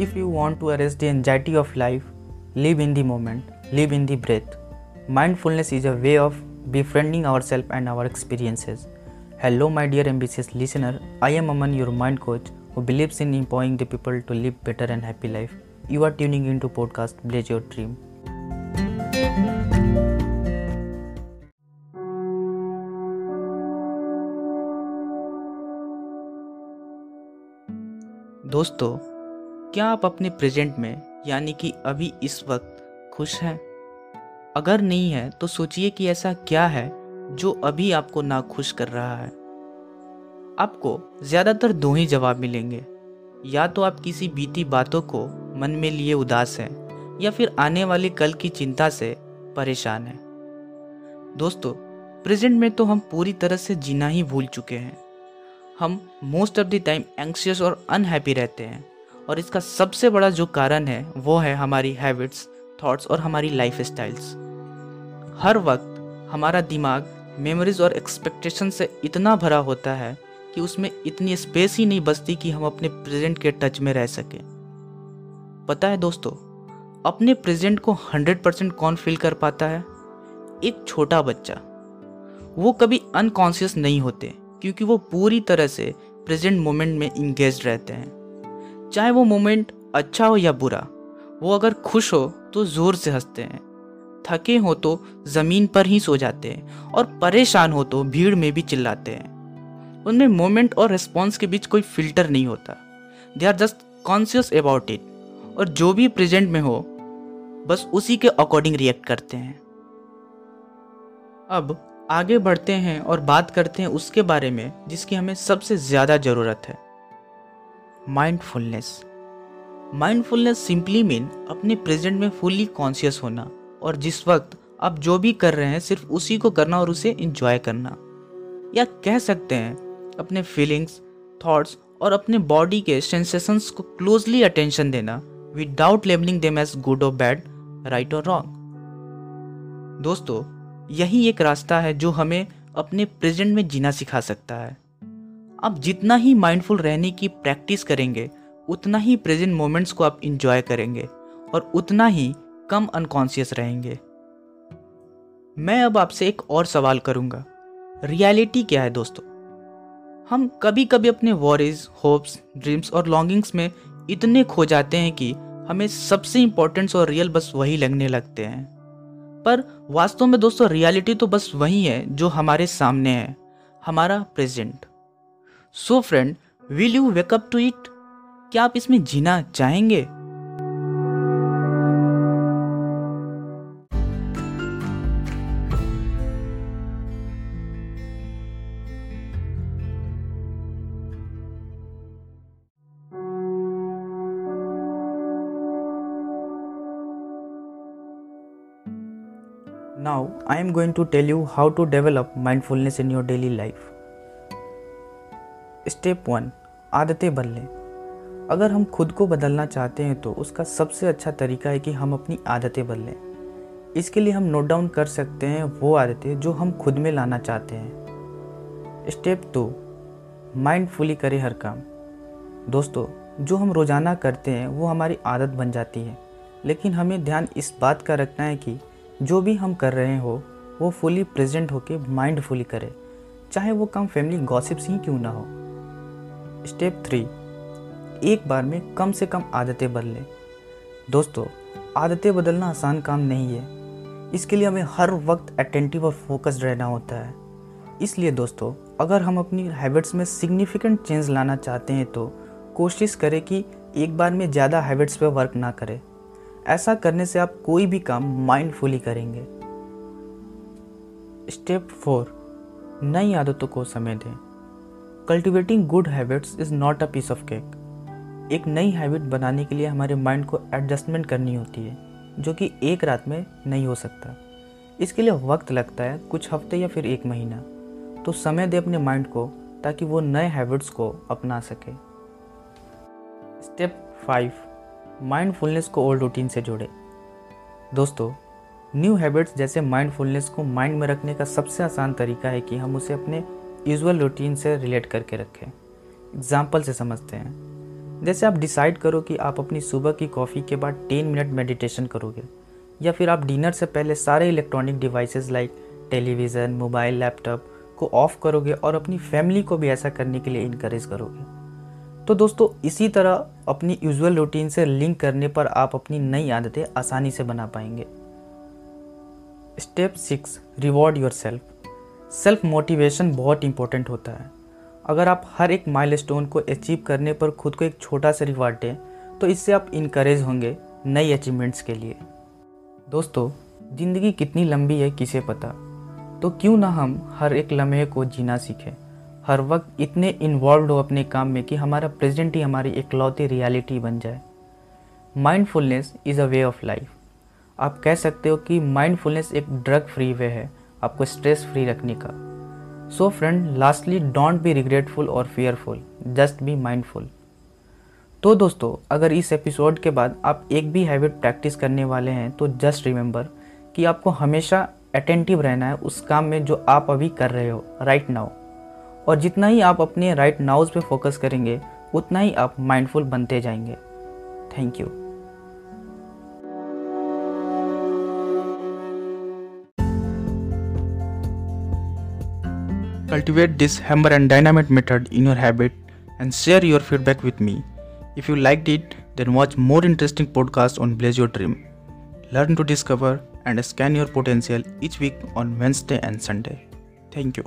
If you want to arrest the anxiety of life, live in the moment, live in the breath. Mindfulness is a way of befriending ourselves and our experiences. Hello, my dear ambitious listener. I am Aman, your mind coach, who believes in empowering the people to live better and happy life. You are tuning into podcast Blaze Your Dream. दोस्तों क्या आप अपने present में, यानी कि अभी इस वक्त, खुश हैं? अगर नहीं है तो सोचिए कि ऐसा क्या है, जो अभी आपको ना खुश कर रहा है। आपको ज़्यादातर दो ही जवाब मिलेंगे। या तो आप किसी बीती बातों को मन में लिए उदास हैं, या फिर आने वाले कल की चिंता से परेशान हैं। दोस्तों प्रेजेंट में तो हम पूरी तरह से जीना ही भूल चुके हैं। हम most of the time anxious और अनहैप्पी रहते हैं। और इसका सबसे बड़ा जो कारण है, वो है हमारी हैबिट्स थॉट्स और हमारी लाइफ स्टाइल्स हर वक्त हमारा दिमाग मेमोरीज और एक्सपेक्टेशन से इतना भरा होता है कि उसमें इतनी स्पेस ही नहीं बचती कि हम अपने प्रेजेंट के टच में रह सकें। पता है दोस्तों, अपने प्रेजेंट को 100 परसेंट कौन फील कर पाता है? एक छोटा बच्चा। वो कभी अनकॉन्शियस नहीं होते, क्योंकि वो पूरी तरह से प्रेजेंट मोमेंट में इंगेज रहते हैं। चाहे वो मोमेंट अच्छा हो या बुरा, वो अगर खुश हो तो ज़ोर से हँसते हैं। थके हो तो ज़मीन पर ही सो जाते हैं और परेशान हो तो भीड़ में भी चिल्लाते हैं। उनमें मोमेंट और रिस्पॉन्स के बीच कोई फ़िल्टर नहीं होता। They are just conscious about it और जो भी प्रेजेंट में हो, बस उसी के अकॉर्डिंग रिएक्ट करते हैं। अब आगे बढ़ते हैं और बात करते हैं उसके बारे में, जिसकी हमें सबसे ज़्यादा ज़रूरत है। माइंडफुलनेस माइंडफुलनेस सिंपली मीन अपने प्रेजेंट में फुल्ली कॉन्शियस होना और जिस वक्त आप जो भी कर रहे हैं सिर्फ़ उसी को करना और उसे इंजॉय करना। या कह सकते हैं अपने फीलिंग्स थॉट्स और अपने बॉडी के सेंसेशंस को क्लोजली अटेंशन देना without labelling them as good और बैड राइट और रॉन्ग दोस्तों, यही एक रास्ता है जो हमें अपने प्रेजेंट में जीना सिखा सकता है। आप जितना ही माइंडफुल रहने की प्रैक्टिस करेंगे, उतना ही प्रेजेंट मोमेंट्स को आप इंजॉय करेंगे और उतना ही कम अनकॉन्शियस रहेंगे। मैं अब आपसे एक और सवाल करूँगा। रियलिटी क्या है दोस्तों? हम कभी कभी अपने वॉरीज होप्स ड्रीम्स और लॉन्गिंग्स में इतने खो जाते हैं कि हमें सबसे इंपॉर्टेंट और रियल बस वही लगने लगते हैं। पर वास्तव में दोस्तों रियलिटी तो बस वही है जो हमारे सामने है, हमारा present so friend will you wake up to it क्या आप इसमें जीना चाहेंगे Now, I am going to tell you how to develop mindfulness in your daily life. Step one, आदतें बदलें। अगर हम खुद को बदलना चाहते हैं तो उसका सबसे अच्छा तरीका है कि हम अपनी आदतें बदलें। इसके लिए हम नोट डाउन कर सकते हैं वो आदतें जो हम खुद में लाना चाहते हैं। स्टेप टू माइंडफुली करें हर काम। दोस्तों, जो हम रोज़ाना करते हैं, वो हमारी आदत बन जाती है। लेकिन हमें ध्यान इस बात का रखना है कि जो भी हम कर रहे हो, वो फुली प्रेजेंट होके माइंडफुली करें। चाहे वो काम फैमिली गॉसिप्स ही क्यों ना हो। स्टेप थ्री, एक बार में कम से कम आदतें बदलें। दोस्तों, आदतें बदलना आसान काम नहीं है। इसके लिए हमें हर वक्त अटेंटिव और फोकस्ड रहना होता है। इसलिए दोस्तों, अगर हम अपनी हैबिट्स में सिग्निफिकेंट चेंज लाना चाहते हैं तो कोशिश करें कि एक बार में ज़्यादा हैबिट्स पर वर्क ना करें। ऐसा करने से आप कोई भी काम माइंडफुली करेंगे। स्टेप फोर नई आदतों को समय दें। Cultivating good habits is not a piece of cake एक नई हैबिट बनाने के लिए हमारे माइंड को एडजस्टमेंट करनी होती है, जो कि एक रात में नहीं हो सकता। इसके लिए वक्त लगता है, कुछ हफ़्ते या फिर एक महीना। तो समय दे अपने माइंड को, ताकि वो नए हैबिट्स को अपना सके। स्टेप फाइव माइंडफुलनेस को ओल्ड रूटीन से जोड़े। दोस्तों न्यू हैबिट्स जैसे माइंडफुलनेस को माइंड में रखने का सबसे आसान तरीका है कि हम उसे अपने यूजुअल रूटीन से रिलेट करके रखें। एग्ज़ाम्पल से समझते हैं। जैसे आप डिसाइड करो कि आप अपनी सुबह की कॉफ़ी के बाद टेन मिनट मेडिटेशन करोगे, या फिर आप डिनर से पहले सारे electronic devices like television mobile laptop को ऑफ़ करोगे और अपनी फैमिली को भी ऐसा करने के लिए इनक्रेज करोगे। तो दोस्तों, इसी तरह अपनी यूजुअल रूटीन से लिंक करने पर आप अपनी नई आदतें आसानी से बना पाएँगे। Step six reward yourself self motivation बहुत इंपॉर्टेंट होता है। अगर आप हर एक माइलस्टोन को अचीव करने पर खुद को एक छोटा सा रिवार्ड दें तो इससे आप इनक्रेज होंगे नई अचीवमेंट्स के लिए। दोस्तों, ज़िंदगी कितनी लंबी है किसे पता? तो क्यों ना हम हर एक लम्हे को जीना सीखें। हर वक्त इतने इन्वॉल्व हो अपने काम में कि हमारा प्रेजेंट ही हमारी इकलौती रियलिटी बन जाए। Mindfulness is a way of life आप कह सकते हो कि माइंडफुलनेस एक ड्रग फ्री वे है। आपको स्ट्रेस फ्री रखने का। So friend lastly don't be regretful और फियरफुल जस्ट बी माइंडफुल तो दोस्तों, अगर इस एपिसोड के बाद आप एक भी हैबिट प्रैक्टिस करने वाले हैं तो जस्ट रिमेंबर कि आपको हमेशा अटेंटिव रहना है उस काम में जो आप अभी कर रहे हो राइट नाउ और जितना ही आप अपने राइट नाउज पे फोकस करेंगे, उतना ही आप माइंडफुल बनते जाएँगे। Thank you Cultivate this hammer and dynamite method in your habit and share your feedback with me. If you liked it, then watch more interesting podcasts on Blaze Your Dream. Learn to discover and scan your potential each week on Wednesday and Sunday. Thank you.